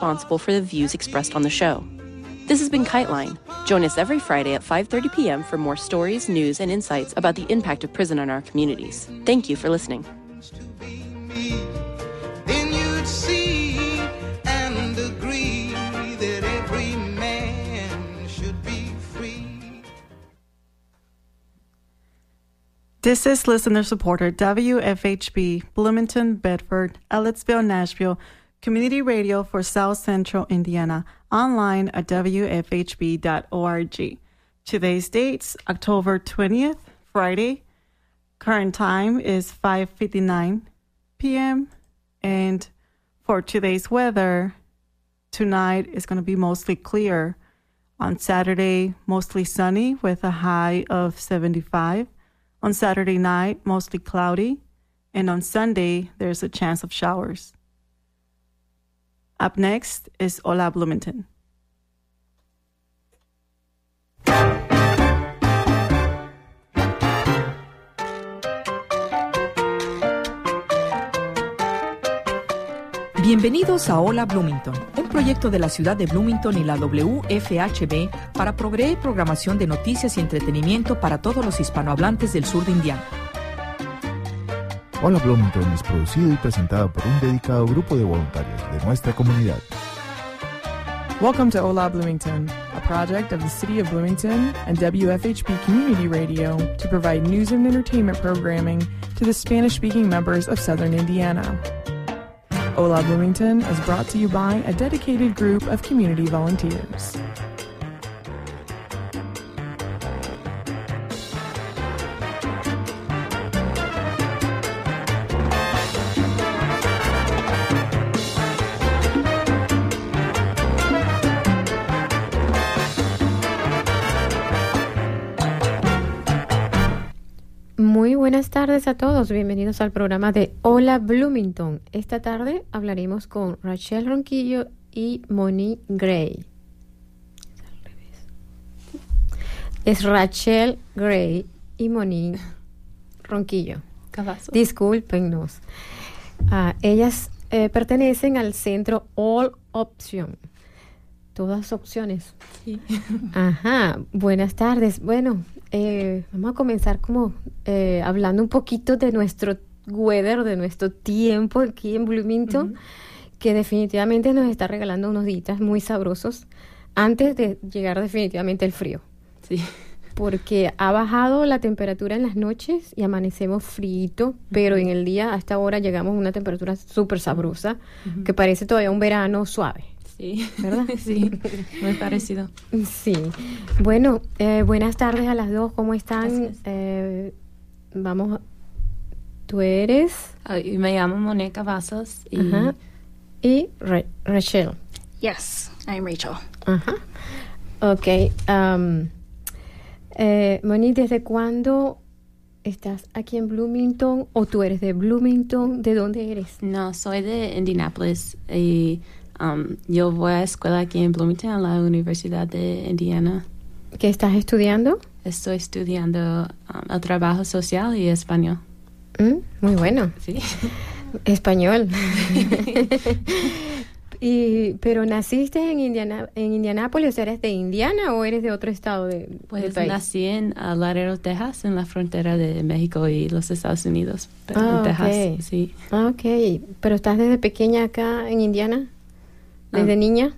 responsible for the views expressed on the show. This has been Kiteline. Join us every Friday at 5:30 p.m. for more stories, news, and insights about the impact of prison on our communities. Thank you for listening. Then you'd see and agree that every man should be free. This is listener supporter WFHB, Bloomington, Bedford, Ellettsville, Nashville, Community Radio for South Central Indiana, online at WFHB.org. Today's dates, October 20th, Friday. Current time is 5.59 p.m. And for today's weather, tonight is going to be mostly clear. On Saturday, mostly sunny with a high of 75. On Saturday night, mostly cloudy. And on Sunday, there's a chance of showers. Up next is Hola Bloomington. Bienvenidos a Hola Bloomington, un proyecto de la ciudad de Bloomington y la WFHB para proveer programación de noticias y entretenimiento para todos los hispanohablantes del sur de Indiana. Hola Bloomington es producido y presentado por un dedicado grupo de voluntarios de nuestra comunidad. Welcome to Hola Bloomington, a project of the City of Bloomington and WFHB Community Radio to provide news and entertainment programming to the Spanish speaking members of Southern Indiana. Hola Bloomington is brought to you by a dedicated group of community volunteers. Buenas tardes a todos, bienvenidos al programa de Hola Bloomington. Esta tarde hablaremos con Rachel Ronquillo y Monique Gray. Es Rachel Gray y Monique Ronquillo. Cavazo. Discúlpenos. Ah, ellas eh, pertenecen al centro All Option. Todas opciones. Sí. Ajá, buenas tardes. Bueno, eh, vamos a comenzar como eh, hablando un poquito de nuestro weather, de nuestro tiempo aquí en Bloomington, que definitivamente nos está regalando unos días muy sabrosos antes de llegar definitivamente el frío. Sí. Porque ha bajado la temperatura en las noches y amanecemos frío, pero en el día hasta ahora llegamos a una temperatura súper sabrosa, que parece todavía un verano suave. Sí. ¿Verdad? Sí. Muy parecido. Sí. Bueno, eh, buenas tardes a las dos. ¿Cómo están? Eh, vamos. Tú eres. Y me llamo Mónica Vasos y Ajá. Y Ra- Rachel. Yes, I'm Rachel. Ajá. Ok. um, eh, Moni, ¿desde cuándo estás aquí en Bloomington? ¿O tú eres de Bloomington? ¿De dónde eres? no, soy de Indianapolis y um, yo voy a escuela aquí en Bloomington, a la Universidad de Indiana. ¿Qué estás estudiando? Estoy estudiando um, el trabajo social y español. Mm, muy bueno. Sí. Español. y, pero naciste en Indiana, en Indianápolis, ¿eres de Indiana o eres de otro estado de, del Pues país? nací en uh, Laredo, Texas, en la frontera de México y los Estados Unidos. Pero Ah, en Texas, ok. sí. Ah, ok. ¿Pero estás desde pequeña acá en Indiana? ¿Desde Ah. niña?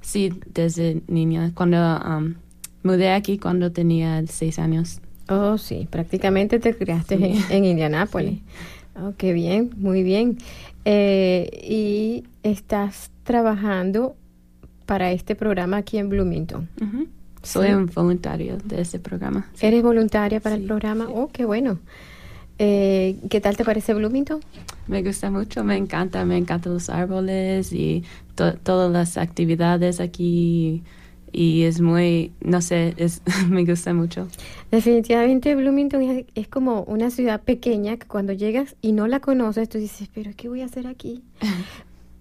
Sí, desde niña. Cuando um, mudé aquí cuando tenía seis años. Oh, sí, prácticamente te criaste Sí. en, en Indianápolis. Oh, qué bien, muy bien. Eh, y estás trabajando para este programa aquí en Bloomington. Soy Sí. un voluntario de ese programa. ¿Eres voluntaria para el programa? Oh, qué bueno. Eh, ¿Qué tal te parece Bloomington? Me gusta mucho, me encanta, me encantan los árboles y to- todas las actividades aquí. Y es muy, no sé, es, me gusta mucho. Definitivamente Bloomington es, es como una ciudad pequeña que cuando llegas y no la conoces, tú dices, pero ¿qué voy a hacer aquí?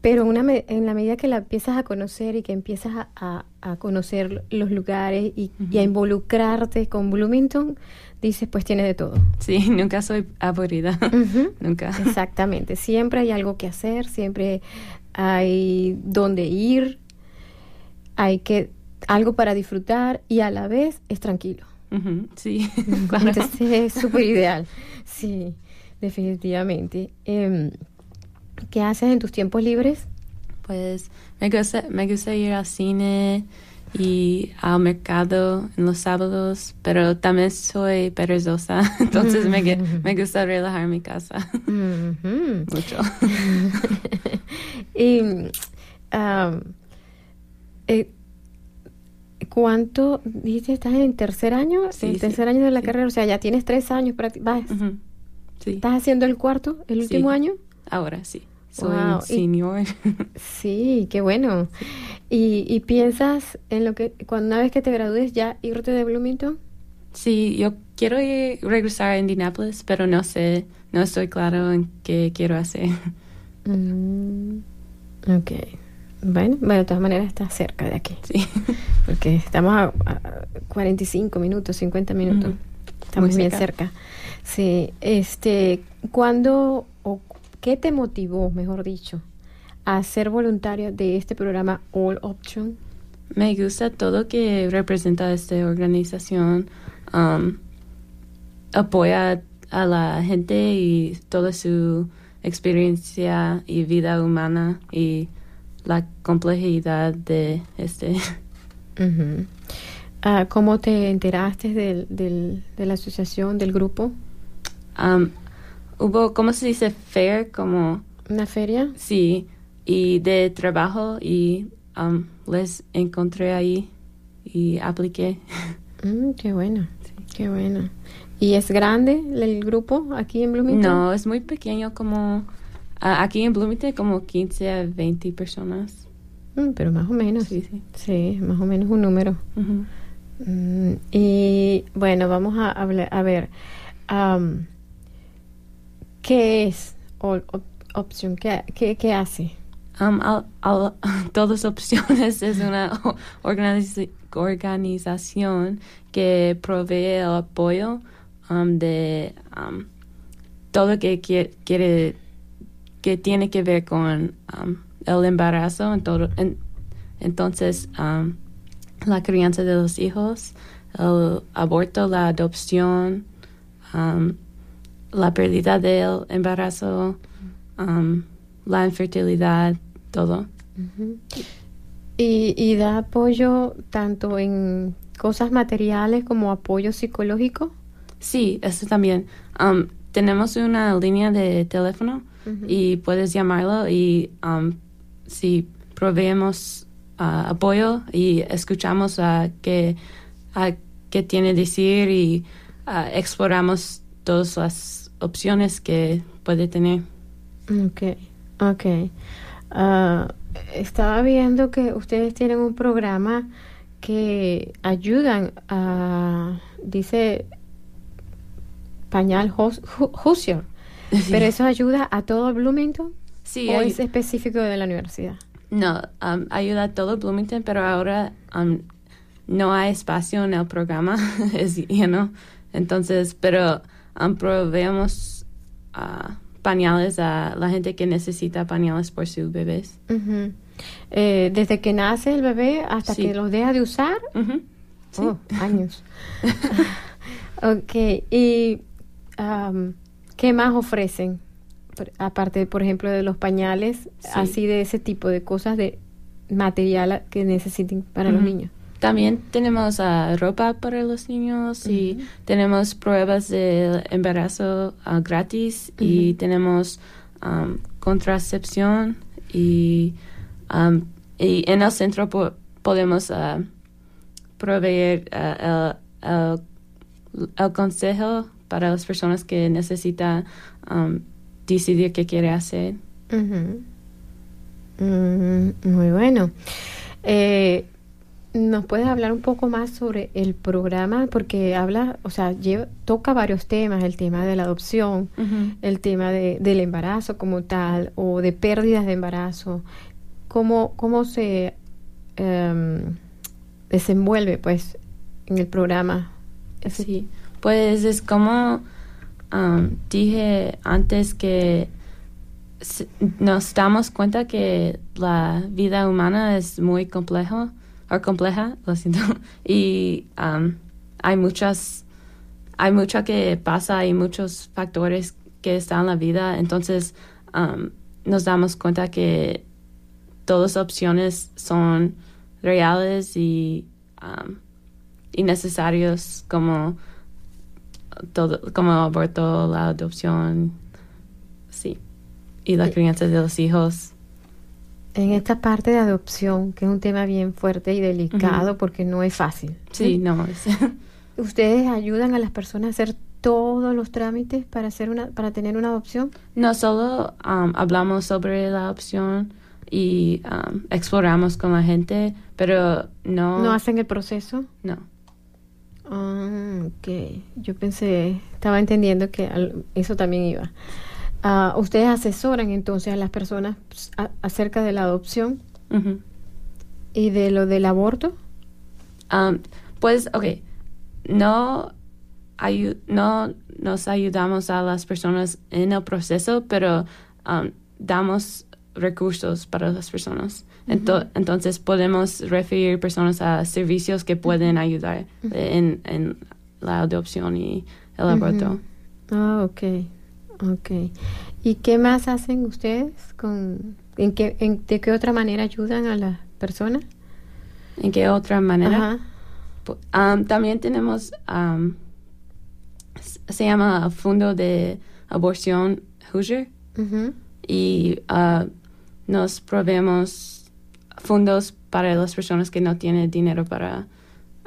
Pero una me- en la medida que la empiezas a conocer y que empiezas a, a- a conocer los lugares y, y a involucrarte con Bloomington, dices, pues tiene de todo. Sí, nunca soy aburrida. Ujú. nunca. Exactamente, siempre hay algo que hacer, siempre hay dónde ir, hay que algo para disfrutar y a la vez es tranquilo. Ujú, Sí, claro. Entonces es súper ideal. Sí, definitivamente. Em, ¿Qué haces en tus tiempos libres? Pues me gusta, me gusta ir al cine y al mercado en los sábados, pero también soy perezosa, entonces me, gu- me gusta relajar mi casa Ujú. mucho. y am, eh, ¿cuánto dijiste? ¿Estás en tercer año? Sí, en sí, tercer año de la sí. carrera, o sea, ya tienes tres años. vas- Ujú, Sí, ¿Estás haciendo el cuarto, el último año? ahora sí. Soy Wow, un y- senior. Sí, qué bueno. ¿Y, y piensas en lo que, cuando una vez que te gradúes, ya irte de Bloomington? Sí, yo quiero ir, regresar a Indianapolis, pero no sé, no estoy claro en qué quiero hacer. Mm, ok. Bueno, bueno, de todas maneras estás cerca de aquí. Sí. Porque estamos a, a 45 minutos, 50 minutos. Ujú. Estamos Muy bien cerca. cerca. Sí. Este, ¿cuándo o qué te motivó, mejor dicho, a ser voluntario de este programa All Option? Me gusta todo que representa esta organización. um, apoya a la gente y toda su experiencia y vida humana y la complejidad de este. Ah, ¿Cómo te enteraste del, del- de la asociación, del grupo? Um, hubo, ¿cómo se dice? Fair, como, ¿Una feria? sí, y de trabajo y um, les encontré ahí y apliqué. Mm, qué bueno, qué bueno. ¿Y es grande el grupo aquí en Bloomington? No, es muy pequeño, como aquí en Bloomington, como 15 a 20 personas. Mm, pero más o menos. Sí, sí. Sí, más o menos un número. Mm, y bueno, vamos a hablar, a ver, am, ¿qué es Op- Option? ¿Qué, qué, qué hace? Um, al- todas opciones es una organización que provee el apoyo um, de um, todo que quie- quiere que tiene que ver con um, el embarazo entonces um, la crianza de los hijos el aborto la adopción um, la pérdida del embarazo la infertilidad todo y, y da apoyo tanto en cosas materiales como apoyo psicológico. Sí, eso también. Um, tenemos una línea de teléfono y puedes llamarlo y um, si proveemos ah, apoyo y escuchamos a qué, a qué tiene decir y ah, exploramos todas las opciones que puede tener. Ok, ok. Ah, estaba viendo que ustedes tienen un programa que ayudan a, dice, pañal Hus- Hu- Hoosier, pero eso ayuda a todo Bloomington Sí, o es específico de la universidad. No, um, ayuda a todo Bloomington, pero ahora um, no hay espacio en el programa, es lleno. Entonces, pero um, proveemos pañales a la gente que necesita pañales por sus bebés. Eh, desde que nace el bebé hasta Sí. que los deja de usar, Ujú, sí. Oh, años. ok, y am, ¿qué más ofrecen? Aparte, por ejemplo, de los pañales, Sí. así de ese tipo de cosas de material que necesiten para los niños. También tenemos ah, ropa para los niños y tenemos pruebas de embarazo ah, gratis y tenemos um, contracepción y, um, y en el centro po- podemos ah, proveer el, el- el consejo para las personas que necesitan um, decidir qué quiere hacer. Mm, muy bueno. Eh, ¿Nos puedes hablar un poco más sobre el programa? Porque habla, o sea, lleva, toca varios temas, el tema de la adopción, el tema de, del embarazo como tal o de pérdidas de embarazo. ¿Cómo, cómo se em, desenvuelve pues en el programa? Sí, pues es como um, dije antes que nos damos cuenta que la vida humana es muy complejo o compleja, lo siento, y um, hay muchas, hay mucho que pasa, hay muchos factores que están en la vida, entonces um, nos damos cuenta que todas las opciones son reales y, um, y necesarios como todo, como aborto, la adopción, sí, y la crianza de los hijos. En esta parte de adopción, que es un tema bien fuerte y delicado porque no es fácil. Sí, no, es, ¿Ustedes ayudan a las personas a hacer todos los trámites para hacer una para tener una adopción? no solo um, hablamos sobre la opción y um, exploramos con la gente, pero no, ¿No hacen el proceso? no. Ah, ok. Yo pensé, estaba entendiendo que al- eso también iba. Ah, ¿Ustedes asesoran entonces a las personas a- acerca de la adopción y de lo del aborto? Um, pues, ok, no, ayu- no nos ayudamos a las personas en el proceso, pero um, damos recursos para las personas. Ento- entonces podemos referir personas a servicios que pueden ayudar en, en la adopción y el aborto. Ah, ok. Ok. ¿Y qué más hacen ustedes? con en qué, en- ¿De qué otra manera ayudan a las personas? ¿En qué otra manera? Ajá. Um, también tenemos, um, se llama Fondo de Aborción Hoosier. Y ah, nos proveemos fondos para las personas que no tienen dinero para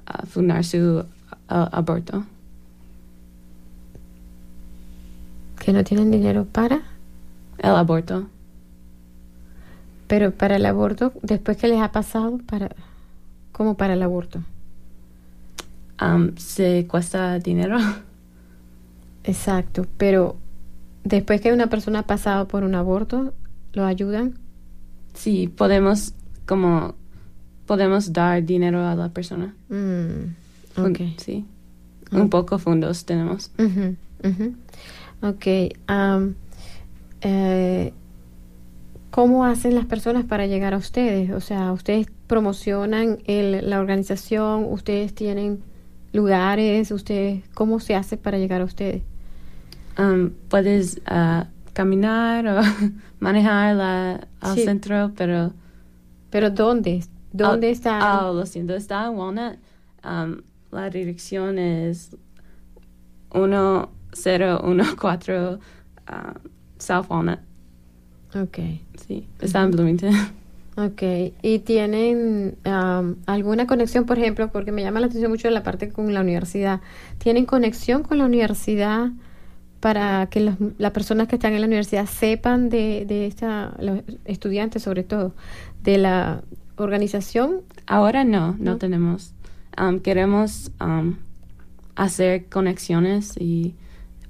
ah, fundar su ah, aborto. Que no tienen dinero para, El aborto. pero para el aborto, después que les ha pasado, para como para el aborto. Um, se cuesta dinero. Exacto, pero después que una persona ha pasado por un aborto, ¿lo ayudan? sí, podemos como podemos dar dinero a la persona. Mm, Un- ok. Sí. Un poco fondos tenemos. Ok. eh, ¿Cómo hacen las personas para llegar a ustedes? O sea, ustedes promocionan el- la organización, ustedes tienen lugares, ustedes, ¿cómo se hace para llegar a ustedes? Um, puedes ah, caminar o manejar la, al Sí. centro, pero Pero ¿dónde? ¿Dónde Ah, está? Ah, lo siento, está en Walnut. Um, la dirección es 1014 ah, South Walnut. Ok, Sí, está en Bloomington. ok. ¿Y tienen am, alguna conexión, por ejemplo, porque me llama la atención mucho la parte con la universidad? ¿Tienen conexión con la universidad para que los- las personas que están en la universidad sepan de, de esta, los estudiantes sobre todo, de la organización? Ahora no, no, No. tenemos. Um, queremos um, hacer conexiones y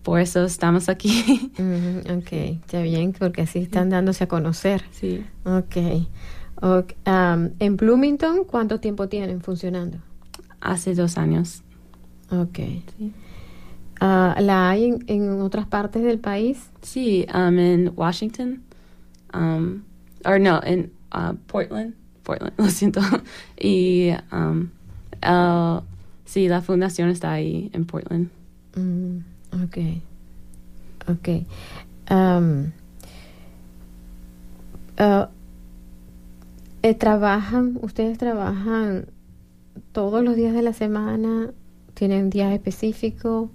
por eso estamos aquí. Ujú, ok, está bien, porque así están dándose a conocer. sí. Ok. Ok, am, en Bloomington, ¿cuánto tiempo tienen funcionando? Hace dos años. Ok. Sí. Ah, ¿La hay en, en otras partes del país? Sí, um, en Washington. Um, or no, en uh, Portland. Portland, lo siento. Y um, el- sí, la fundación está ahí en Portland. Mm, ok. Ok. Ah, eh, ¿Trabajan, ustedes trabajan todos los días de la semana? ¿Tienen días específicos?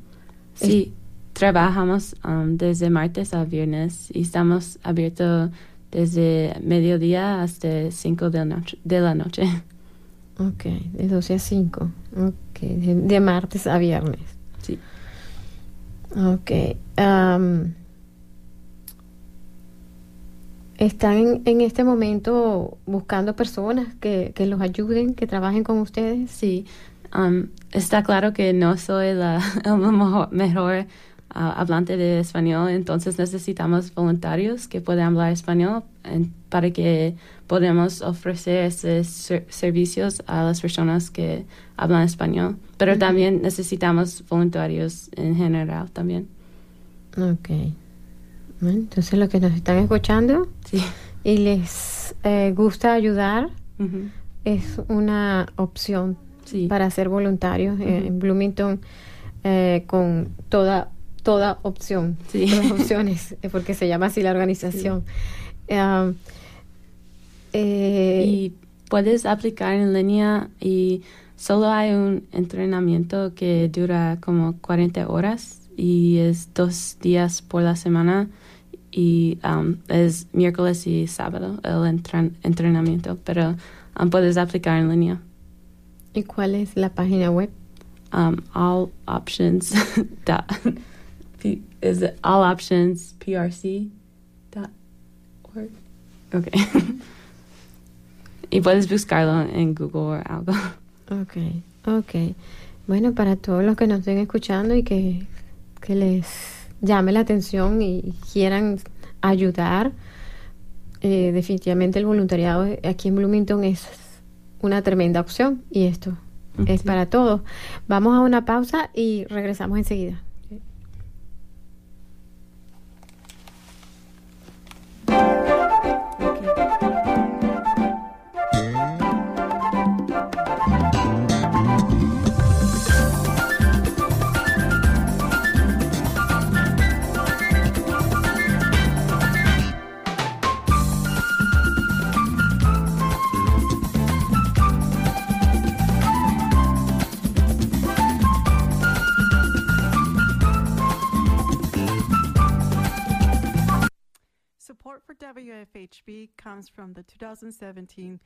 Sí, trabajamos um, desde martes a viernes y estamos abiertos desde mediodía hasta 5 de, la noche- de la noche. Ok, de 12 a 5. Ok, de, de martes a viernes. Sí. Ok. am, ¿Están en, este momento buscando personas que, que los ayuden, que trabajen con ustedes? Sí, um, está claro que no soy la, el mejor, hablante de español, entonces necesitamos voluntarios que puedan hablar español en- para que podamos ofrecer esos ser- servicios a las personas que hablan español. Pero también necesitamos voluntarios en general también. Ok. Bueno, Entonces, los que nos están escuchando Sí. y les eh, gusta ayudar, es una opción Sí. para ser voluntarios eh, en Bloomington eh, con toda toda opción, Sí. todas opciones, eh, porque se llama así la organización. Um, eh, Y puedes aplicar en línea y solo hay un entrenamiento que dura como 40 horas y es dos días por la semana y um, es miércoles y sábado el entren- entrenamiento, pero um, puedes aplicar en línea. ¿Y cuál es la página web? All options dot p, is it all options prc dot org okay y puedes buscarlo en Google o algo Ok, ok. Bueno, para todos los que nos estén escuchando y que, que les llame la atención y quieran ayudar, eh, definitivamente el voluntariado aquí en Bloomington es una tremenda opción y esto es para todos. Vamos a una pausa y regresamos enseguida. WFHB comes from the 2017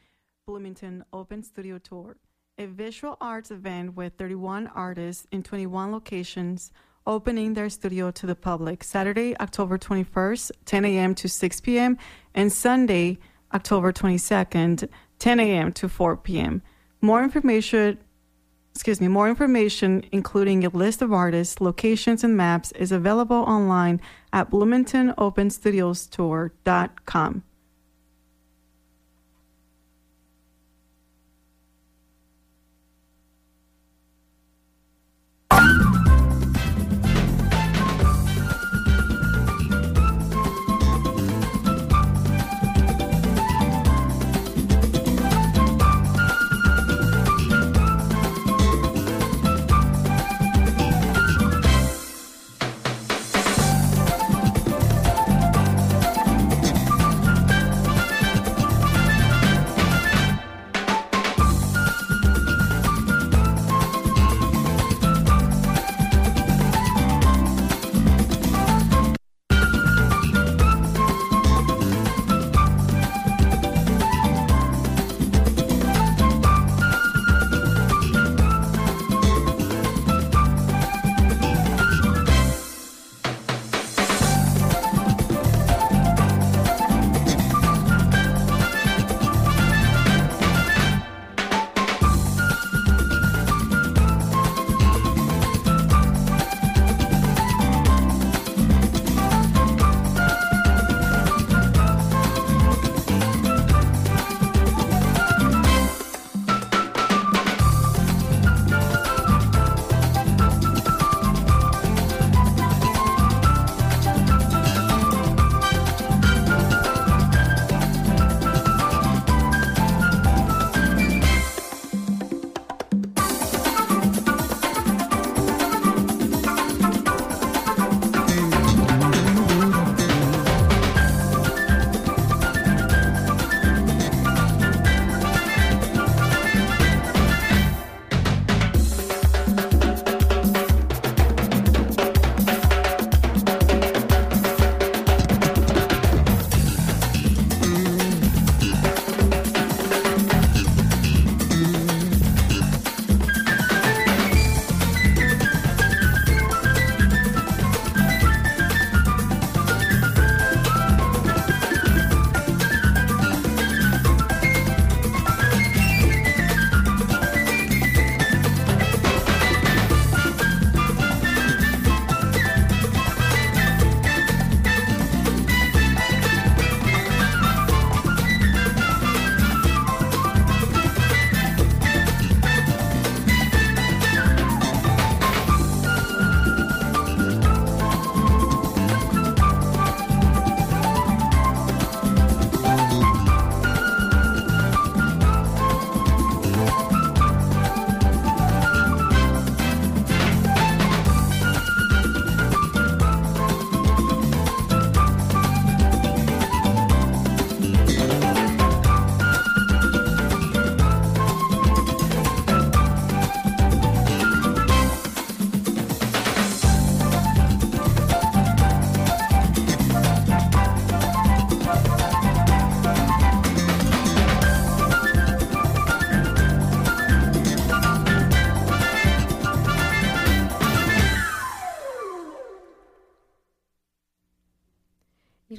Bloomington Open Studio Tour, a visual arts event with 31 artists in 21 locations opening their studio to the public Saturday, October 21st, 10 a.m. to 6 p.m., and Sunday, October 22nd, 10 a.m. to 4 p.m. More information excuse me, more information, including a list of artists, locations, and maps, is available online at bloomingtonopenstudiostour.com.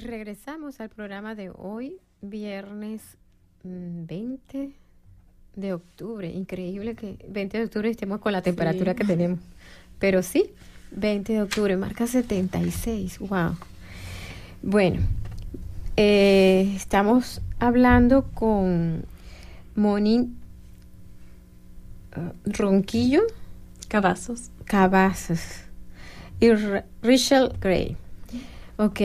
regresamos al programa de hoy, viernes mm, 20 de octubre. Increíble que 20 de octubre estemos con la temperatura Sí. que tenemos. Pero sí, 20 de octubre, marca 76. Wow. Bueno, eh, estamos hablando con Moni ah, Ronquillo Cavazos. Cavazos y R- Rachel Gray. Ok,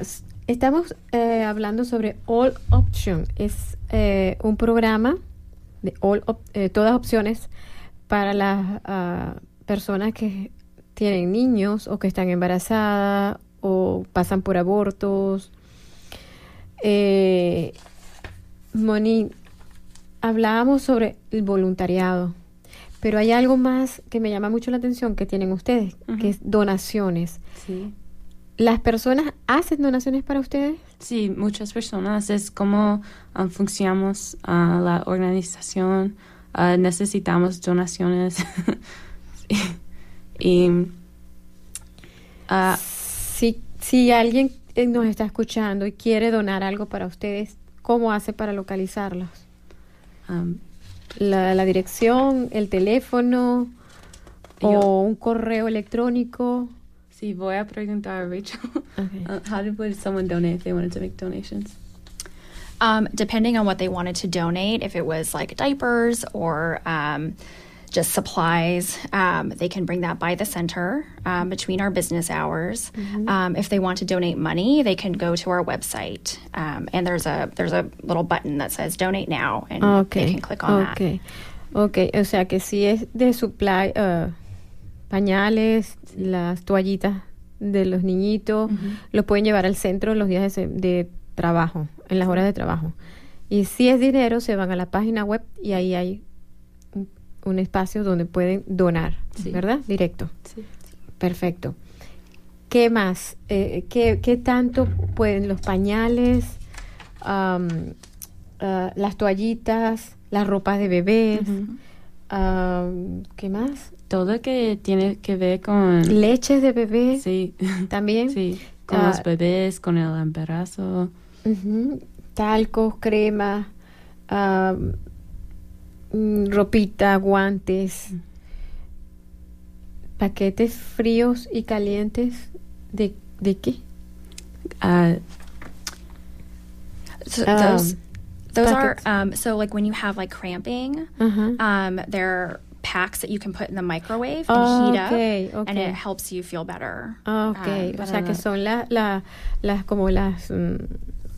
s- estamos eh, hablando sobre All Option. Es eh, un programa de all op- eh, todas opciones para las ah, personas que tienen niños o que están embarazadas o pasan por abortos. Eh, Moni, hablábamos sobre el voluntariado, pero hay algo más que me llama mucho la atención que tienen ustedes, que es donaciones. Sí. ¿Las personas hacen donaciones para ustedes? Sí, muchas personas. Es como um, funcionamos la organización. ah, necesitamos donaciones. y ah, Si, si alguien eh, nos está escuchando y quiere donar algo para ustedes, ¿cómo hace para localizarlos? um, La, la dirección, el teléfono Yo- o un correo electrónico. Voy a preguntar a Rachel. Okay. uh, how did would someone donate if they wanted to make donations? Um, depending on what they wanted to donate, if it was like diapers or um, just supplies, um, they can bring that by the center um, between our business hours. Um, if they want to donate money, they can go to our website, um, and there's a there's a little button that says "Donate Now," and they can click on that. okay. Ok, o sea que si es de supply, uh, pañales, las toallitas de los niñitos, lo pueden llevar al centro los días de, de trabajo, en las horas de trabajo. Y si es dinero, se van a la página web y ahí hay un, un espacio donde pueden donar, Sí. ¿verdad? Directo. Sí. Perfecto. ¿Qué más? Eh, ¿qué, qué tanto pueden los pañales, ah, las toallitas, las ropas de bebés? ¿Qué más? Todo que tiene que ver con... Leches de bebé Sí, también. sí, con Ah, los bebés, con el embarazo. Ujú. Talcos, crema, mm, ropita, guantes, paquetes fríos y calientes. ¿De, de qué? Uh, So Um, those those are buckets. um, so like when you have like cramping, Ajá. um, they're packs that you can put in the microwave and heat Okay, up, and okay. it helps you feel better. Ah, ok, um, o sea que son la- la- las como las,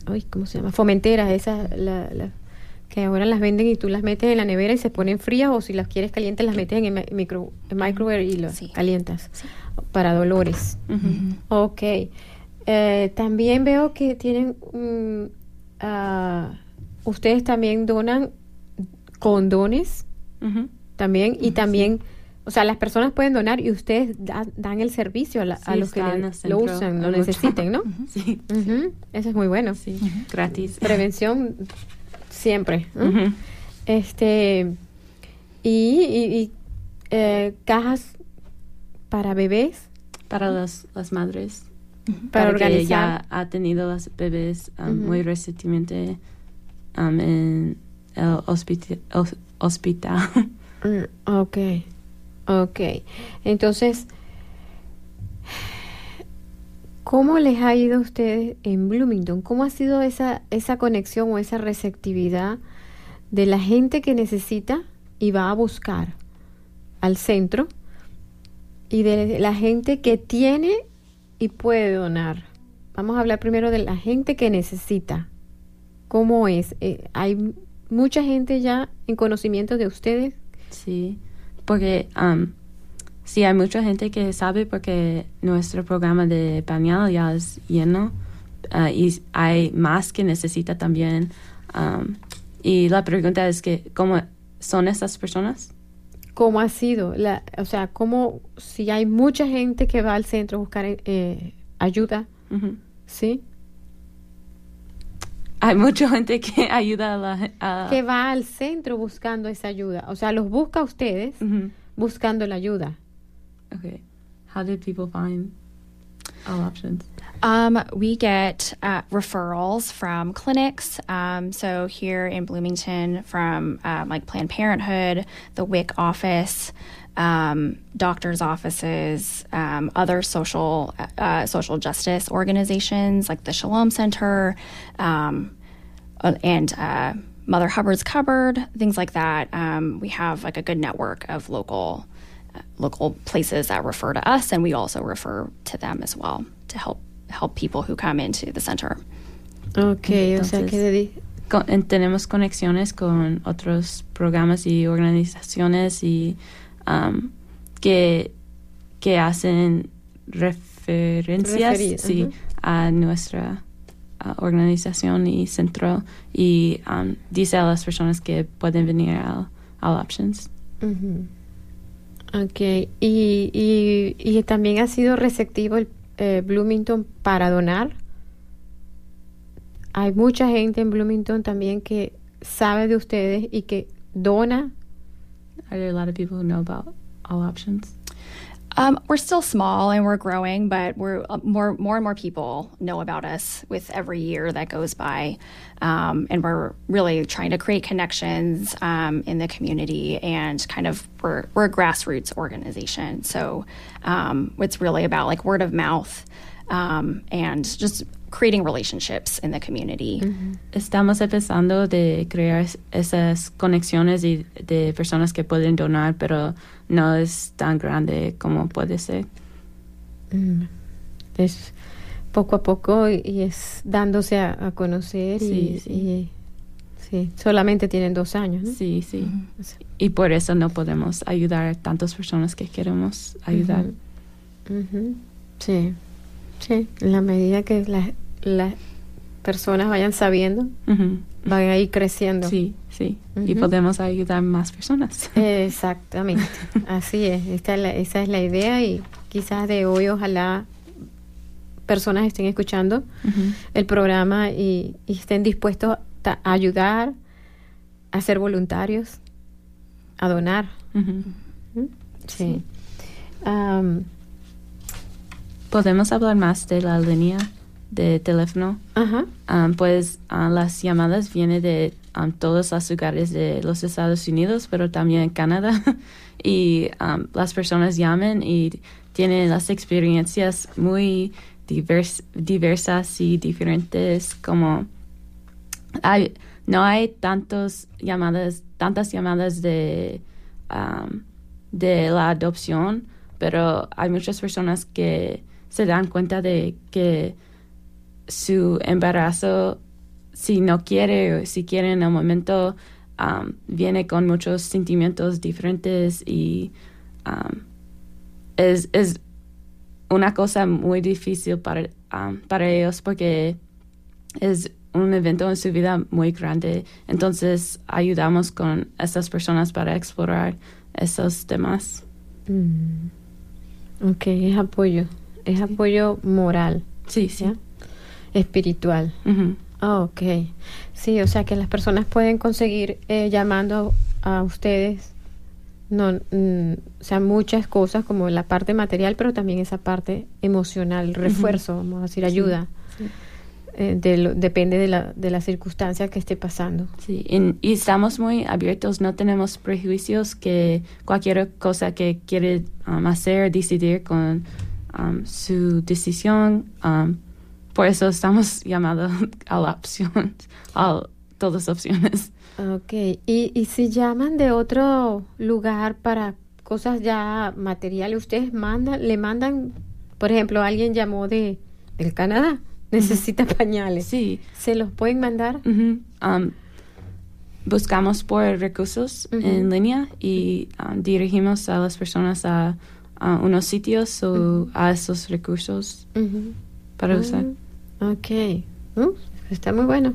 ay, ¿cómo se llama? Fomenteras, esas la- la- que ahora las venden y tú las metes en la nevera y se ponen frías o si las quieres calientes las metes en el mi- micro, en microwave y las Sí. calientas para dolores. ujú. Ok, Eh, también veo que tienen, mm, ah, ustedes también donan condones Ujú. también y también, o sea, las personas pueden donar y ustedes da- dan el servicio a, la- a los que le- lo usan, lo necesiten, ¿no? Sí, Eso es muy bueno. sí, gratis. Prevención siempre. Este y, y- y, eh, cajas para bebés Para las, las madres. para, que organizar. ya ha tenido los bebés um, Ujú. muy recientemente um, en el hospiti- hos- hospital. Mm, Ok, ok. Entonces, ¿cómo les ha ido a ustedes en Bloomington? ¿Cómo ha sido esa, esa conexión o esa receptividad de la gente que necesita y va a buscar al centro y de la gente que tiene y puede donar? Vamos a hablar primero de la gente que necesita. ¿Cómo es? Eh, ¿Hay mucha gente ya en conocimiento de ustedes? sí, porque um, sí hay mucha gente que sabe porque nuestro programa de pañal ya es lleno uh, y hay más que necesita también. Um, y la pregunta es que, ¿cómo son estas personas? ¿Cómo ha sido? La, o sea, ¿cómo, si hay mucha gente que va al centro a buscar eh, ayuda. ¿sí? Hay mucha gente que ayuda a la a- Que va al centro buscando esa ayuda. O sea, los busca a ustedes Ujú. buscando la ayuda. Okay. How did people find? all options? Um, we get uh, referrals from clinics. Um, so here in Bloomington, from um, like Planned Parenthood, the WIC office, um, doctors' offices, um, other social uh, social justice organizations like the Shalom Center, um, uh, and uh, Mother Hubbard's Cupboard, things like that. Um, we have like a good network of local uh, local places that refer to us, and we also refer to them as well to help help people who come into the center. Ok, o sea que dedi- Con- tenemos conexiones con otros programas y organizaciones y um, que, que hacen referencias Referir, sí, a nuestra uh, organización y centro y um, dice a las personas que pueden venir a All Options. Ujú. Ok, y, y, y también ha sido receptivo el eh, Bloomington para donar. Hay mucha gente en Bloomington también que sabe de ustedes y que dona. Are there a lot of people who know about All Options? Um, we're still small and we're growing, but we're uh, more more and more people know about us with every year that goes by, um, and we're really trying to create connections um, in the community and kind of we're we're a grassroots organization, so um, it's really about like word of mouth um, and just creating relationships in the community. Estamos empezando de crear es- esas conexiones y de personas que pueden donar, pero no es tan grande como puede ser. Es poco a poco y, es dándose a, a conocer y, Sí, sí. y- sí, solamente tienen dos años. ¿no? Sí, sí. Y por eso no podemos ayudar a tantas personas que queremos ayudar. Sí, sí, en la medida que las, las personas vayan sabiendo, Ujú. van a ir creciendo. Sí, sí. Y Ujú. podemos ayudar más personas. Exactamente, así es, esta es la- esa es la idea y quizás de hoy ojalá personas estén escuchando Ujú. el programa y, y estén dispuestos a ayudar, a ser voluntarios, a donar. ¿Mm? Sí. Am, Podemos hablar más de la línea de teléfono. ajá. Um, pues ah, las llamadas vienen de um, todos los lugares de los Estados Unidos, pero también Canadá. y um, las personas llaman y tienen las experiencias muy divers- diversas y diferentes como hay, no hay tantos llamadas, tantas llamadas de, de la adopción, pero hay muchas personas que se dan cuenta de que su embarazo, si no quiere o si quiere en el momento, um, viene con muchos sentimientos diferentes y um, es, es una cosa muy difícil para, um, para ellos porque es un evento en su vida muy grande. Entonces ayudamos con esas personas para explorar esos temas. Mm. Ok, apoyo, es apoyo moral, Sí, sí. ¿ya? espiritual. Ah, ok. Sí, o sea que las personas pueden conseguir eh, llamando a ustedes, no, mm, o sea, muchas cosas como la parte material, pero también esa parte emocional, refuerzo, vamos a decir, ayuda. sí. Eh, de lo- depende de la, de la circunstancia que esté pasando. Sí, y estamos muy abiertos, no tenemos prejuicios que cualquier cosa que quiere um, hacer, decidir con um, su decisión. um, por eso estamos llamados a la opción, a todas opciones. Ok, y, y si llaman de otro lugar para cosas ya materiales, ustedes mandan, le mandan, por ejemplo, alguien llamó de del Canadá, necesita pañales, Sí, ¿se los pueden mandar? um, buscamos por recursos en línea y um, dirigimos a las personas a, a unos sitios o a esos recursos para usar. Ah, Ok, Uh, está muy bueno.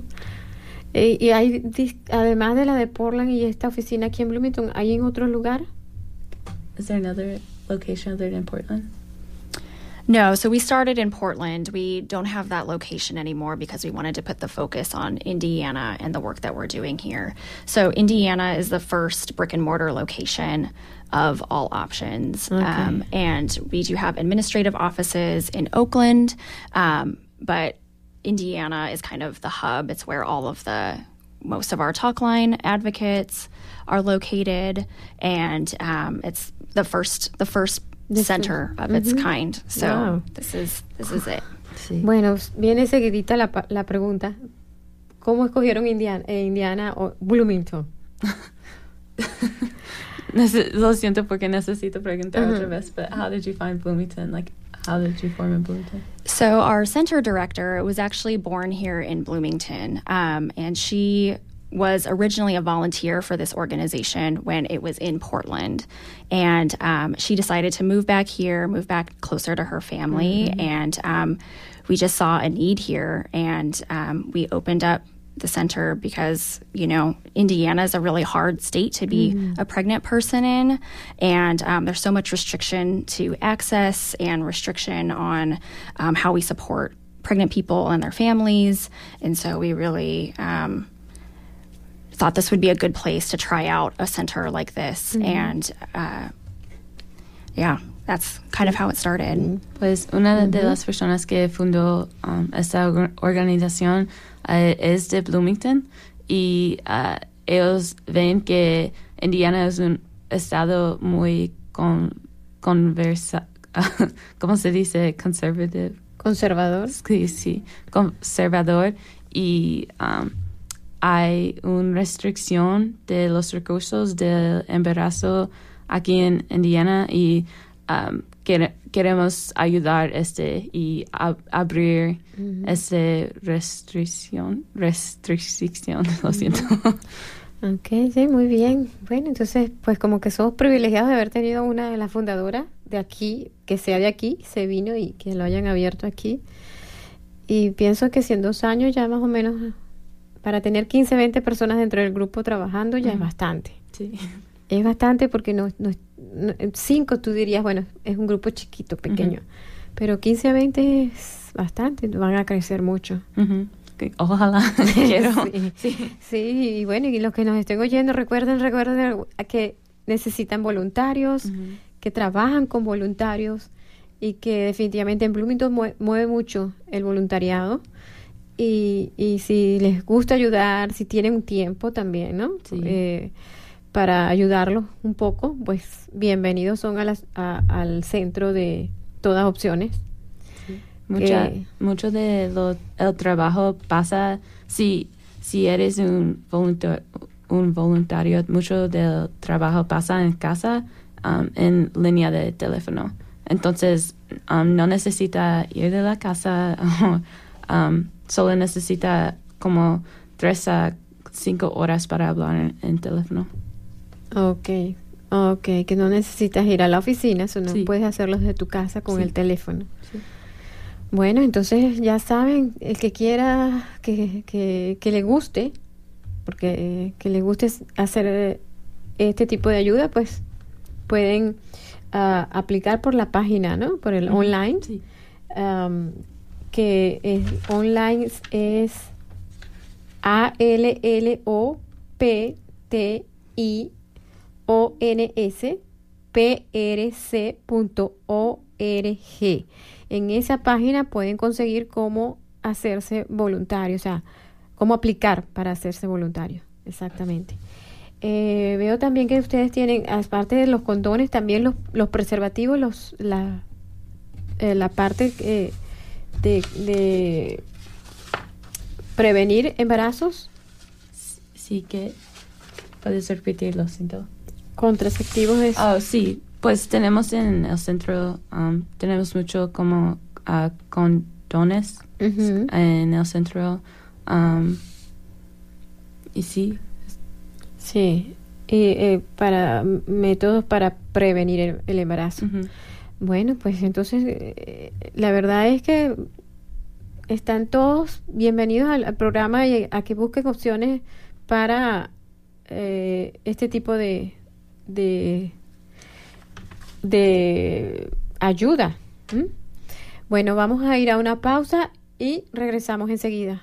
Y, y hay, además de la de Portland y esta oficina aquí en Bloomington, ¿hay en otro lugar? Is there another location other than Portland? No, so we started in Portland. We don't have that location anymore because we wanted to put the focus on Indiana and the work that we're doing here. So, Indiana is the first brick and mortar location of all options. Um, and we do have administrative offices in Oakland, um, but Indiana is kind of the hub. It's where all of the most of our talk line advocates are located, and um, it's the first the first center of its kind. So Wow. this is this is it. Sí. Bueno, viene seguidita la, la pregunta. ¿Cómo escogieron Indiana, eh, Indiana o Bloomington? Nece- Lo siento porque necesito preguntar otra vez, but how did you find Bloomington? Like, how did you form in Bloomington? So our center director was actually born here in Bloomington, um, and she was originally a volunteer for this organization when it was in Portland, and um, she decided to move back here, move back closer to her family, and um, we just saw a need here, and um, we opened up the center because you know Indiana is a really hard state to be a pregnant person in, and um, there's so much restriction to access and restriction on um, how we support pregnant people and their families, and so we really. Um, thought this would be a good place to try out a center like this. And uh, yeah that's kind of how it started. Pues una de las personas que fundó um, esta organización eh, es de Bloomington. Y ah, ellos ven que Indiana es un estado muy con, conversa, ¿cómo se dice? Conservative. Conservador. Sí, sí, conservador. Y um, hay una restricción de los recursos del embarazo aquí en Indiana y um, quere- queremos ayudar este y ab- abrir esa restricción, restricción, lo siento. Ok, sí, muy bien. Bueno, entonces, pues como que somos privilegiados de haber tenido una de las fundadoras de aquí, que sea de aquí, se vino y que lo hayan abierto aquí. Y pienso que si en dos años ya más o menos, para tener 15, 20 personas dentro del grupo trabajando ya es bastante. Sí. Es bastante porque no, no, no- cinco tú dirías, bueno, es un grupo chiquito, pequeño. Pero 15 a 20 es bastante, van a crecer mucho. Que Ojalá, quiero. Sí. Sí, y bueno, y los que nos estén oyendo, recuerden, recuerden que necesitan voluntarios, que trabajan con voluntarios y que definitivamente en Bloomington mue- mueve mucho el voluntariado. Y, y si les gusta ayudar, si tienen un tiempo también, ¿no? Sí. Eh, para ayudarlos un poco, pues bienvenidos son a las- a- al centro de todas opciones. Mucha, que- mucho de lo, el trabajo pasa si, si eres un voluntario, un voluntario, mucho del trabajo pasa en casa um, en línea de teléfono. Entonces, um, no necesita ir de la casa, um, solo necesita como tres a cinco horas para hablar en, en teléfono. Ok, ok, que no necesitas ir a la oficina, sino Sí. puedes hacerlo desde tu casa con Sí. el teléfono. Sí. Bueno, entonces ya saben, el que quiera que, que, que le guste, porque eh, que le guste hacer eh, este tipo de ayuda, pues pueden ah, aplicar por la página, ¿no? Por el online, Sí. am, que es online es A L L O P T I O N S P R C punto O R G. En esa página pueden conseguir cómo hacerse voluntario, o sea, cómo aplicar para hacerse voluntario. Exactamente. Eh, veo también que ustedes tienen, aparte de los condones, también los, los preservativos, los, la, eh, la parte eh, de, de prevenir embarazos, Sí que puedes repetirlo, siento. contraceptivos es Oh, sí, pues tenemos en el centro, um, tenemos mucho como ah, condones en el centro. um, y sí, Sí, y, eh, para métodos para prevenir el, el embarazo. Bueno, pues entonces eh, la verdad es que están todos bienvenidos al, programa y a que busquen opciones para eh, este tipo de, de, de ayuda. Bueno, vamos a ir a una pausa y regresamos enseguida.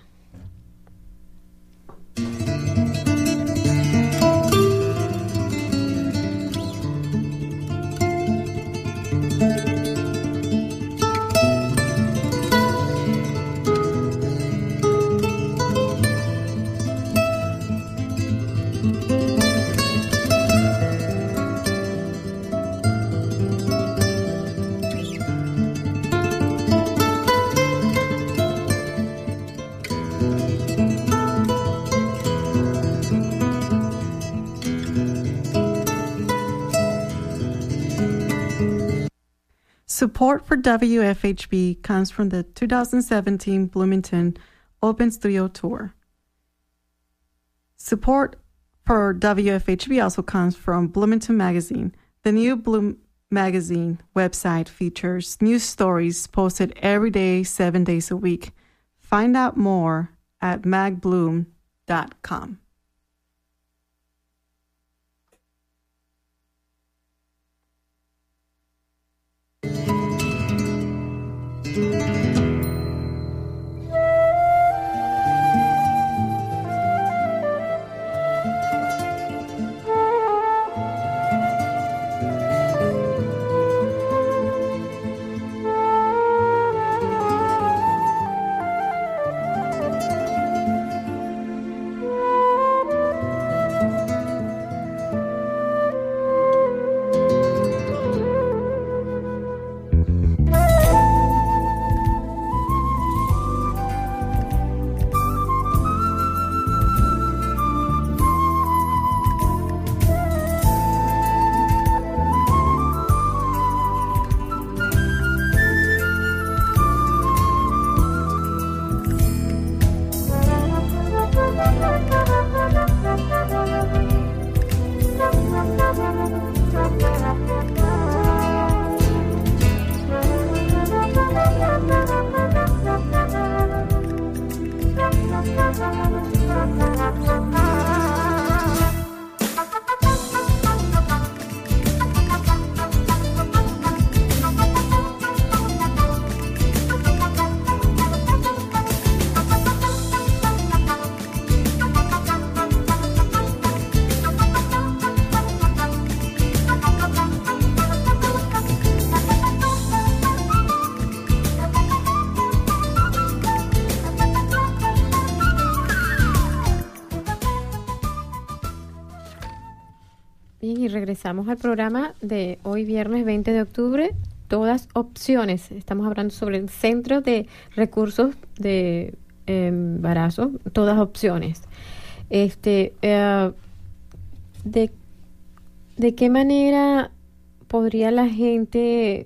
Support for WFHB comes from the 2017 Bloomington Open Studio Tour. Support for WFHB also comes from Bloomington Magazine. The new Bloom Magazine website features news stories posted every day, seven days a week. Find out more at magbloom.com. Bien, y regresamos al programa de hoy viernes 20 de octubre. Todas opciones. Estamos hablando sobre el Centro de Recursos de Embarazo. Todas opciones. Este, eh, de, ¿De qué manera podría la gente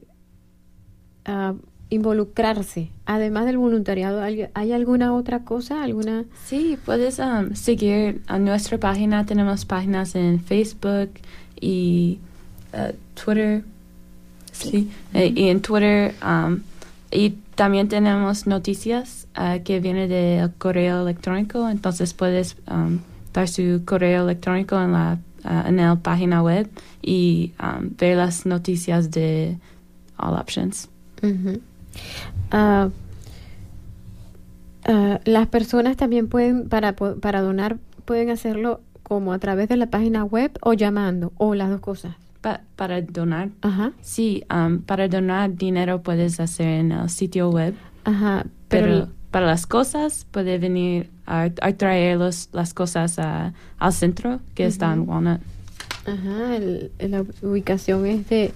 ah, involucrarse? Además del voluntariado, ¿hay, hay alguna otra cosa? ¿Alguna? Sí, puedes um, seguir a nuestra página. Tenemos páginas en Facebook y uh, Twitter. Sí, eh, y en Twitter. um, y también tenemos noticias uh, que vienen del correo electrónico. Entonces puedes um, dar su correo electrónico en la, uh, en la página web y um, ver las noticias de All Options. Ah, ah, las personas también pueden, para, para donar, pueden hacerlo como a través de la página web o llamando, o las dos cosas. Pa- para donar. Ajá, Sí, um, para donar dinero puedes hacer en el sitio web, ajá, pero, pero, para las cosas puede venir a, a traer los- las cosas a- al centro que está en Walnut. ajá, el- la ubicación es de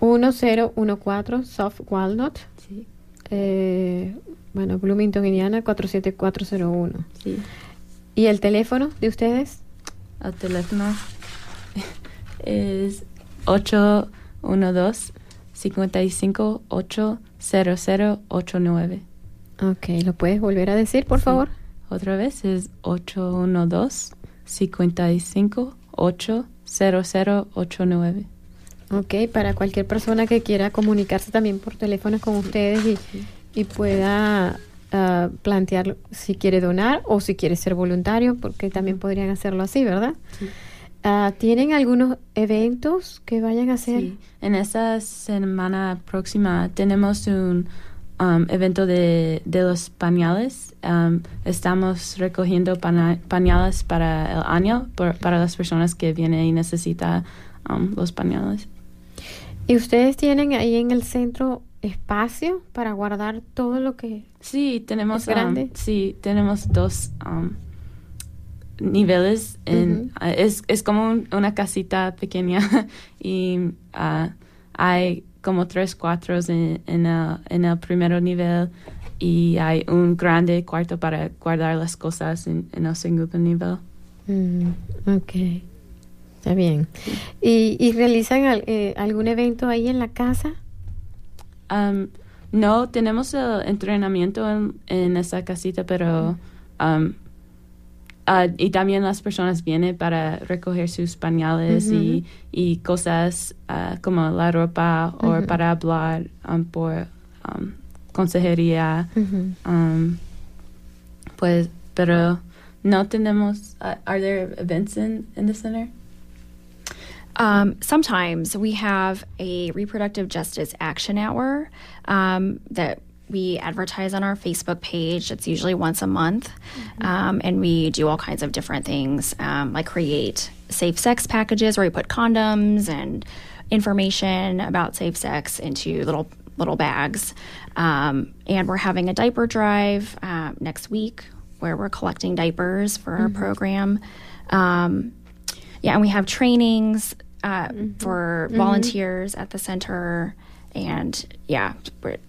1014 South Walnut, Sí, eh, bueno, Bloomington, Indiana, 47401. sí. ¿Y el teléfono de ustedes? El teléfono es 812 55 80089. Ok, ¿lo puedes volver a decir, por Sí. favor? Otra vez es 812 55 80089. Ok, para cualquier persona que quiera comunicarse también por teléfono con ustedes y, y pueda ah, plantear si quiere donar o si quiere ser voluntario, porque también podrían hacerlo así, ¿verdad? Sí. Ah, ¿Tienen algunos eventos que vayan a hacer? Sí, en esa semana próxima tenemos un um, evento de, de los pañales. Um, estamos recogiendo pana- pañales para el año por- para las personas que vienen y necesitan um, los pañales. ¿Y ustedes tienen ahí en el centro espacio para guardar todo lo que... Sí, tenemos ¿Es grande? um, sí, tenemos dos um, niveles. En, ah, es, es como un- una casita pequeña y ah, hay como tres cuartos en, en, el, en el primer nivel y hay un grande cuarto para guardar las cosas en, en el segundo nivel. Mm, ok, está bien. ¿Y, y realizan al- eh, algún evento ahí en la casa? Um, no, tenemos el entrenamiento en, en esa casita, pero um, ah, y también las personas vienen para recoger sus pañales y, y cosas ah, como la ropa o para hablar um, por consejería. Pues, pero no tenemos. Uh, are there events in, in the center? Um, sometimes we have a reproductive justice action hour um, that we advertise on our Facebook page. It's usually once a month. Um, and we do all kinds of different things, um, like create safe sex packages where we put condoms and information about safe sex into little little bags. Um, and we're having a diaper drive uh, next week where we're collecting diapers for our program. Um, yeah, and we have trainings uh, for volunteers at the center. And yeah,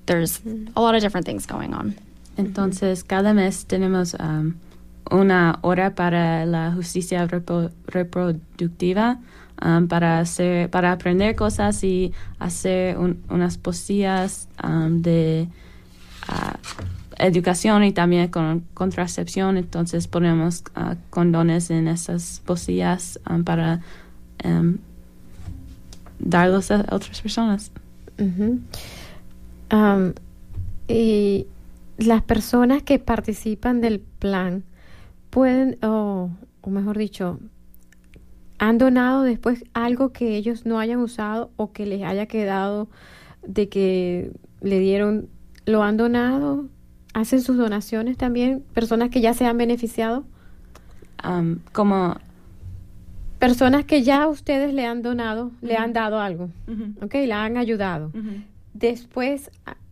there's a lot of different things going on. Entonces, cada mes tenemos um, una hora para la justicia repo- reproductiva, um, para, hacer, para aprender cosas y hacer un- unas poesías um, de ah, educación y también con contracepción. Entonces, ponemos ah, condones en esas poesías um, para um, darlos a otras personas. Am, y las personas que participan del plan pueden, o o mejor dicho, han donado después algo que ellos no hayan usado o que les haya quedado de que le dieron, lo han donado, hacen sus donaciones también, personas que ya se han beneficiado, Um, como personas que ya ustedes le han donado, le han dado algo, ¿ok? La han ayudado. Después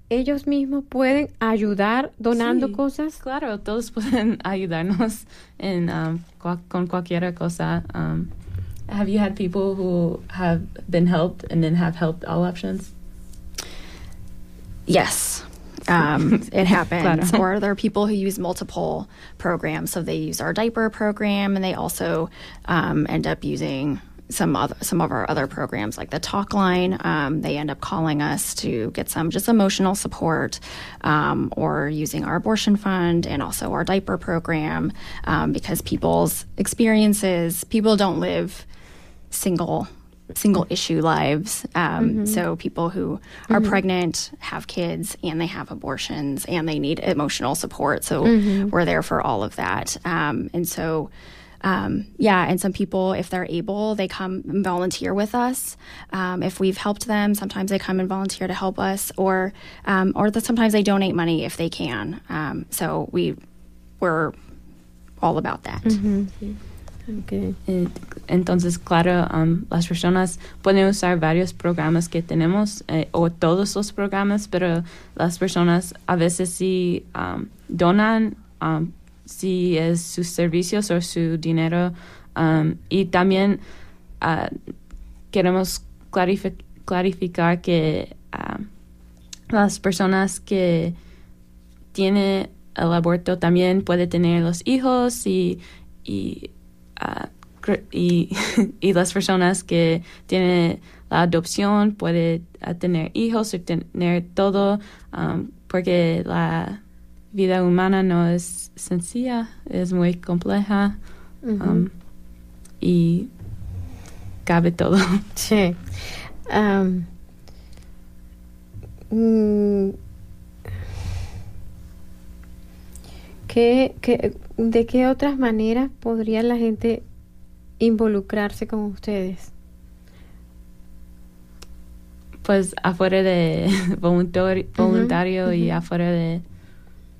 ellos mismos pueden ayudar donando Sí. cosas. Claro, todos pueden ayudarnos en, um, cua- con cualquier cosa. Um, have you had people who have been helped and then have helped all options? Yes. Um, it happens. Or there are people who use multiple programs. So they use our diaper program and they also um, end up using some other, some of our other programs like the talk line. Um, they end up calling us to get some just emotional support um, or using our abortion fund and also our diaper program um, because people's experiences, people don't live single single issue lives. Um, So people who are pregnant, have kids, and they have abortions, and they need emotional support. So we're there for all of that. Um, and so. Um, yeah, and some people, if they're able, they come and volunteer with us. Um, if we've helped them, sometimes they come and volunteer to help us, or um, or that sometimes they donate money if they can. Um, so we we're all about that. Ok. Eh, Entonces, claro, um, las personas pueden usar varios programas que tenemos eh, o todos los programas, pero las personas a veces sí um, donan um, si es sus servicios o su dinero. um, y también ah, queremos clarifi- clarificar que ah, las personas que tienen el aborto también puede tener los hijos y, y, y, y las personas que tienen la adopción puede ah, tener hijos y tener todo um, porque la vida humana no es sencilla, es muy compleja um, y cabe todo. Sí. Am, mm, ¿qué- qué- ¿De qué otras maneras podría la gente involucrarse con ustedes? Pues afuera de voluntario, voluntario y afuera de...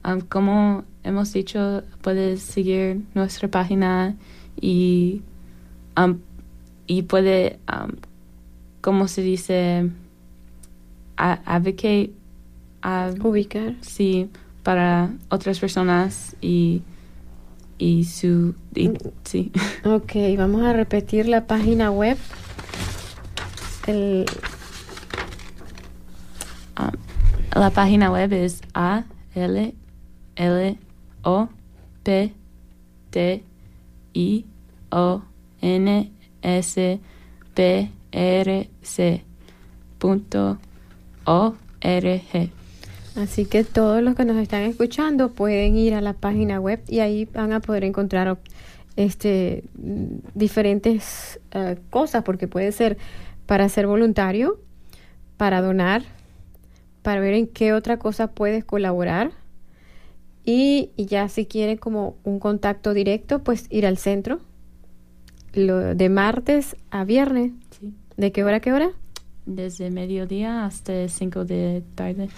um, como hemos dicho, puedes seguir nuestra página y, um, y puede, um, ¿cómo se dice? A- advocate. ad- Ubicar. sí, para otras personas y, y su... y- sí. Ok, vamos a repetir la página web. El, Um, la página web es A L L O P T I O N S P R C punto O R G. así que todos los que nos están escuchando pueden ir a la página web y ahí van a poder encontrar este mm, diferentes eh, cosas porque puede ser para ser voluntario, para donar, para ver en qué otra cosa puedes colaborar y, y ya si quieren como un contacto directo pues ir al centro lo, de martes a viernes. Sí. ¿De qué hora a qué hora? Desde mediodía hasta 5 de tarde.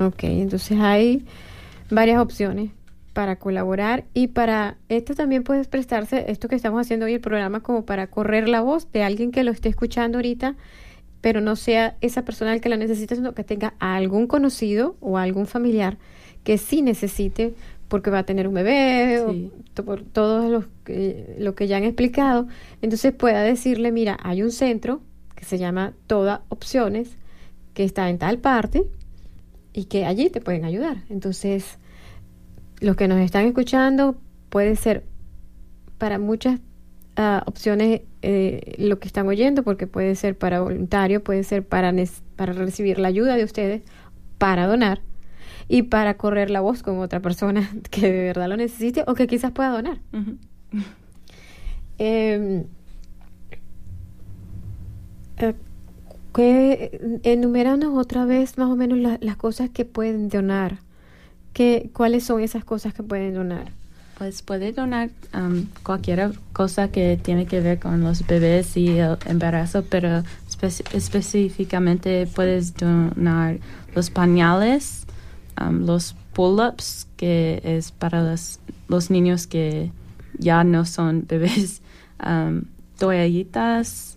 Ok, entonces hay varias opciones para colaborar y para esto también puedes prestarse, esto que estamos haciendo hoy el programa como para correr la voz de alguien que lo esté escuchando ahorita, pero no sea esa persona el que la necesite, sino que tenga a algún conocido o a algún familiar que sí necesite porque va a tener un bebé Sí. o por todo lo que, lo que ya han explicado, entonces pueda decirle, mira, hay un centro que se llama Toda Opciones, que está en tal parte, y que allí te pueden ayudar. Entonces, los que nos están escuchando puede ser para muchas ah, opciones eh, lo que están oyendo, porque puede ser para voluntario, puede ser para, para recibir la ayuda de ustedes, para donar y para correr la voz con otra persona que de verdad lo necesite o que quizás pueda donar. Eh, que enuméranos otra vez más o menos la- las cosas que pueden donar. ¿Qué, ¿Cuáles son esas cosas que pueden donar? Pues puede donar um, cualquier cosa que tiene que ver con los bebés y el embarazo, pero espe- específicamente puedes donar los pañales, um, los pull-ups, que es para los, los niños que ya no son bebés, um, toallitas,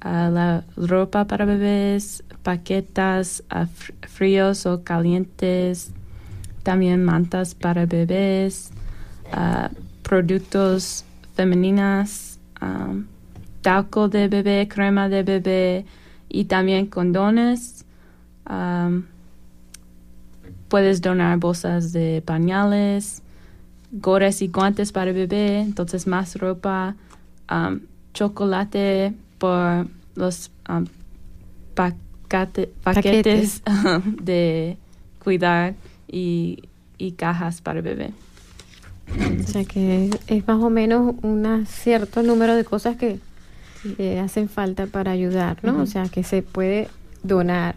la ropa para bebés, paquetas fr- fríos o calientes, también mantas para bebés, productos femeninas, um, talco de bebé, crema de bebé y también condones. Puedes donar bolsas de pañales, gorras y guantes para bebé, entonces más ropa, chocolate por los um, pacate- paquetes de cuidar y, y cajas para bebé. O sea que es más o menos un cierto número de cosas que, que hacen falta para ayudar, ¿no? O sea que se puede donar,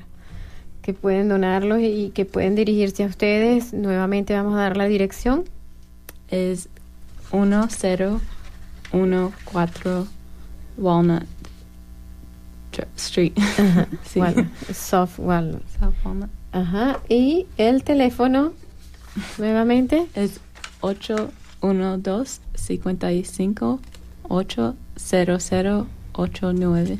que pueden donarlos y que pueden dirigirse a ustedes. Nuevamente vamos a dar la dirección. Es 1014 Walnut Street. Sí. Walnut, Soft Walnut. Ajá. Y el teléfono, nuevamente, Es 812 55 80089.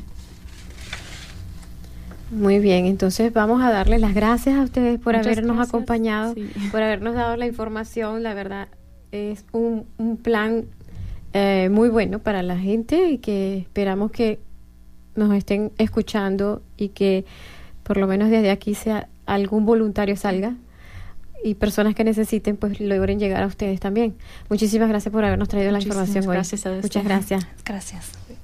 Muy bien, entonces vamos a darle las gracias a ustedes por Muchas habernos gracias. acompañado, Sí. por habernos dado la información. La verdad es un, un plan eh, muy bueno para la gente y que esperamos que nos estén escuchando y que por lo menos desde aquí sea algún voluntario salga y personas que necesiten pues logren llegar a ustedes también. Muchísimas gracias por habernos traído la información hoy. gracias a Muchas gracias. Gracias.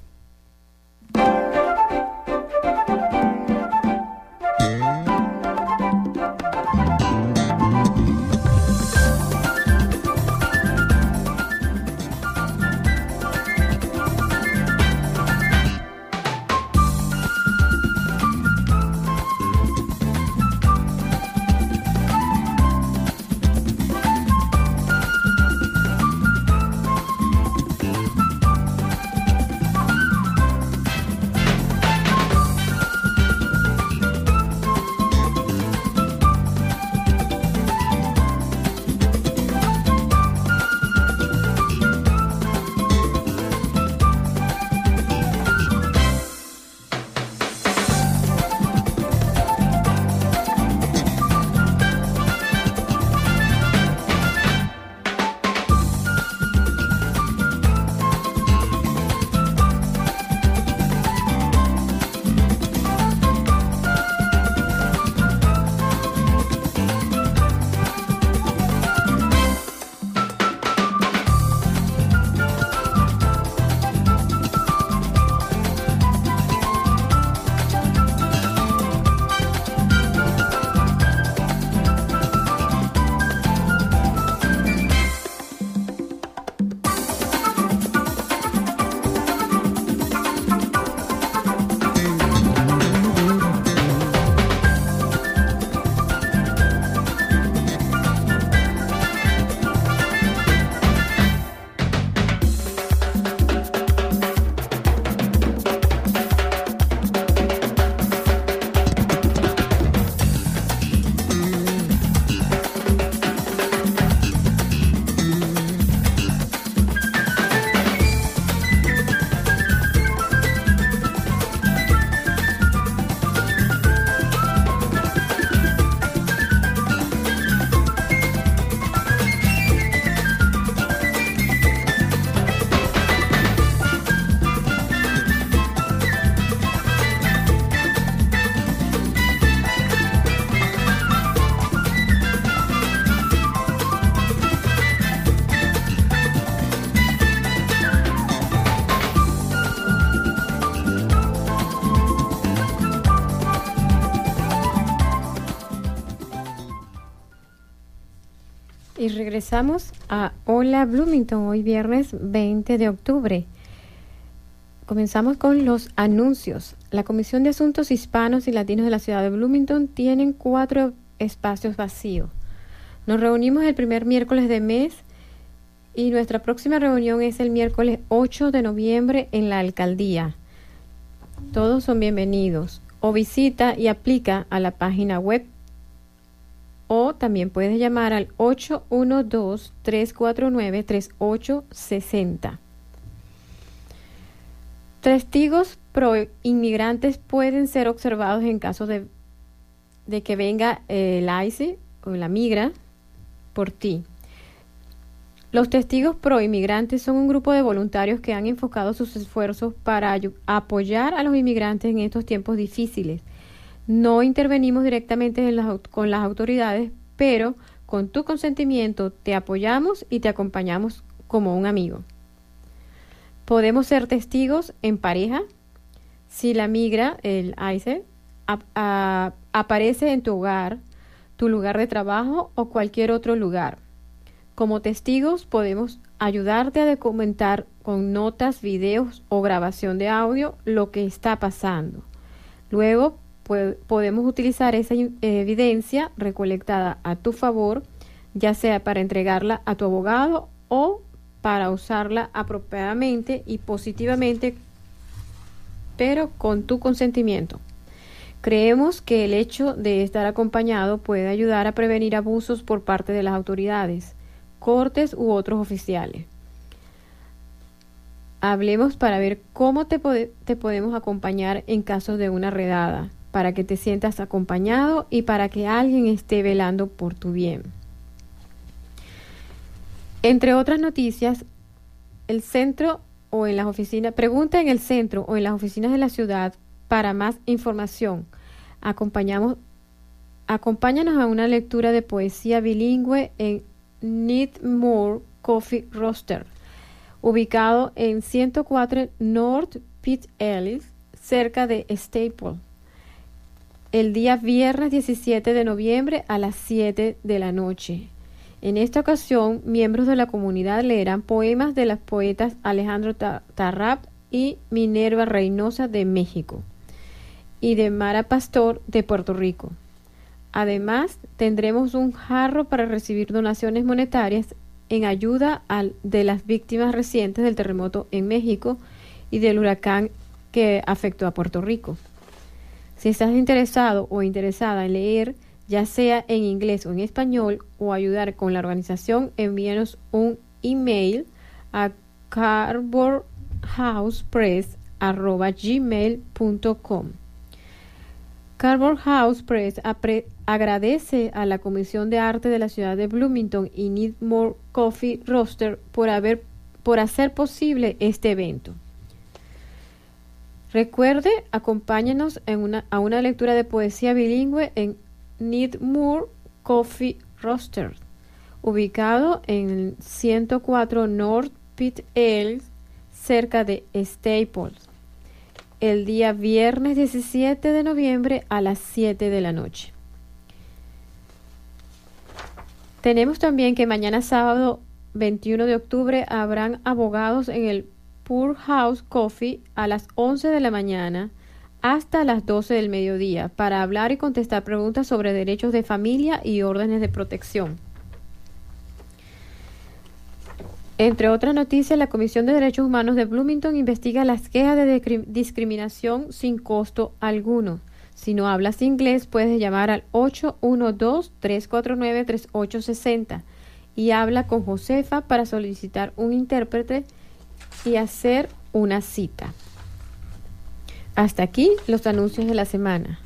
Y regresamos a Hola Bloomington, hoy viernes 20 de octubre. Comenzamos con los anuncios. La Comisión de Asuntos Hispanos y Latinos de la ciudad de Bloomington tienen cuatro espacios vacíos. Nos reunimos el primer miércoles de mes y nuestra próxima reunión es el miércoles 8 de noviembre en la alcaldía. Todos son bienvenidos. O visita y aplica a la página web o también puedes llamar al 812-349-3860. Testigos pro inmigrantes pueden ser observados en caso de, de que venga el ICE o la migra por ti. Los testigos pro inmigrantes son un grupo de voluntarios que han enfocado sus esfuerzos para apoyar a los inmigrantes en estos tiempos difíciles. No intervenimos directamente con las autoridades, pero con tu consentimiento te apoyamos y te acompañamos como un amigo. Podemos ser testigos en pareja si la migra, el ICE, aparece en tu hogar, tu lugar de trabajo o cualquier otro lugar. Como testigos podemos ayudarte a documentar con notas, videos o grabación de audio lo que está pasando. Luego podemos utilizar esa evidencia recolectada a tu favor, ya sea para entregarla a tu abogado o para usarla apropiadamente y positivamente, pero con tu consentimiento. Creemos que el hecho de estar acompañado puede ayudar a prevenir abusos por parte de las autoridades, cortes u otros oficiales. Hablemos para ver cómo te, pode- te podemos acompañar en caso de una redada, para que te sientas acompañado y para que alguien esté velando por tu bien. Entre otras noticias, el centro o en las oficinas, pregunta en el centro o en las oficinas de la ciudad para más información. Acompañamos, acompáñanos a una lectura de poesía bilingüe en Need More Coffee Roaster, ubicado en 104 North Pitt Ellis, cerca de Staple, el día viernes 17 de noviembre a las 7 de la noche. En esta ocasión, miembros de la comunidad leerán poemas de las poetas Alejandro Ta- Tarrap y Minerva Reynosa de México y de Mara Pastor de Puerto Rico. Además, tendremos un jarro para recibir donaciones monetarias en ayuda de las víctimas recientes del terremoto en México y del huracán que afectó a Puerto Rico. Si estás interesado o interesada en leer, ya sea en inglés o en español, o ayudar con la organización, envíanos un email a cardboardhousepress.gmail.com. Cardboard House Press agradece a la Comisión de Arte de la ciudad de Bloomington y Need More Coffee Roaster por, haber, por hacer posible este evento. Recuerde, acompáñanos en una, a una lectura de poesía bilingüe en Need More Coffee Roaster, ubicado en 104 North Pitt Ellis, cerca de Staples, el día viernes 17 de noviembre a las 7 de la noche. Tenemos también que mañana sábado 21 de octubre habrán abogados en el Poor House Coffee a las 11 de la mañana hasta las 12 del mediodía para hablar y contestar preguntas sobre derechos de familia y órdenes de protección. Entre otras noticias, la Comisión de Derechos Humanos de Bloomington investiga las quejas de discri- discriminación sin costo alguno. Si no hablas inglés, puedes llamar al 812-349-3860 y habla con Josefa para solicitar un intérprete y hacer una cita. Hasta aquí los anuncios de la semana.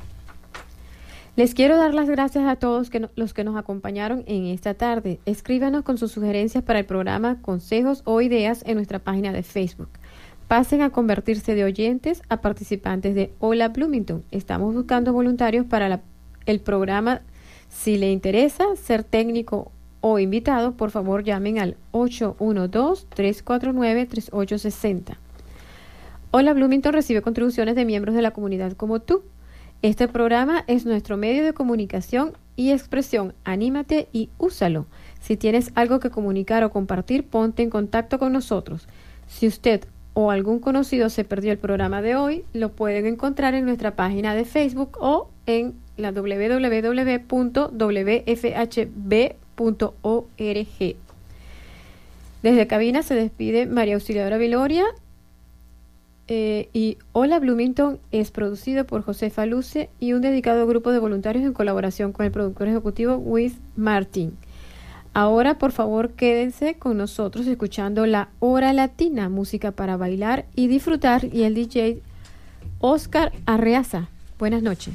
Les quiero dar las gracias a todos los que nos acompañaron en esta tarde. Escríbanos con sus sugerencias para el programa, consejos o ideas en nuestra página de Facebook. Pasen a convertirse de oyentes a participantes de Hola Bloomington. Estamos buscando voluntarios para el programa. Si le interesa ser técnico o invitado, por favor llamen al 812-349-3860. Hola Bloomington recibe contribuciones de miembros de la comunidad como tú. Este programa es nuestro medio de comunicación y expresión. Anímate y úsalo. Si tienes algo que comunicar o compartir, ponte en contacto con nosotros. Si usted o algún conocido se perdió el programa de hoy, lo pueden encontrar en nuestra página de Facebook o en la www.wfhb.org. Desde cabina se despide María Auxiliadora Viloria eh, y Hola Bloomington es producido por Josefa Luce y un dedicado grupo de voluntarios en colaboración con el productor ejecutivo With Martin. Ahora, por favor, quédense con nosotros escuchando la Hora Latina, música para bailar y disfrutar, y el DJ Oscar Arreaza. Buenas noches.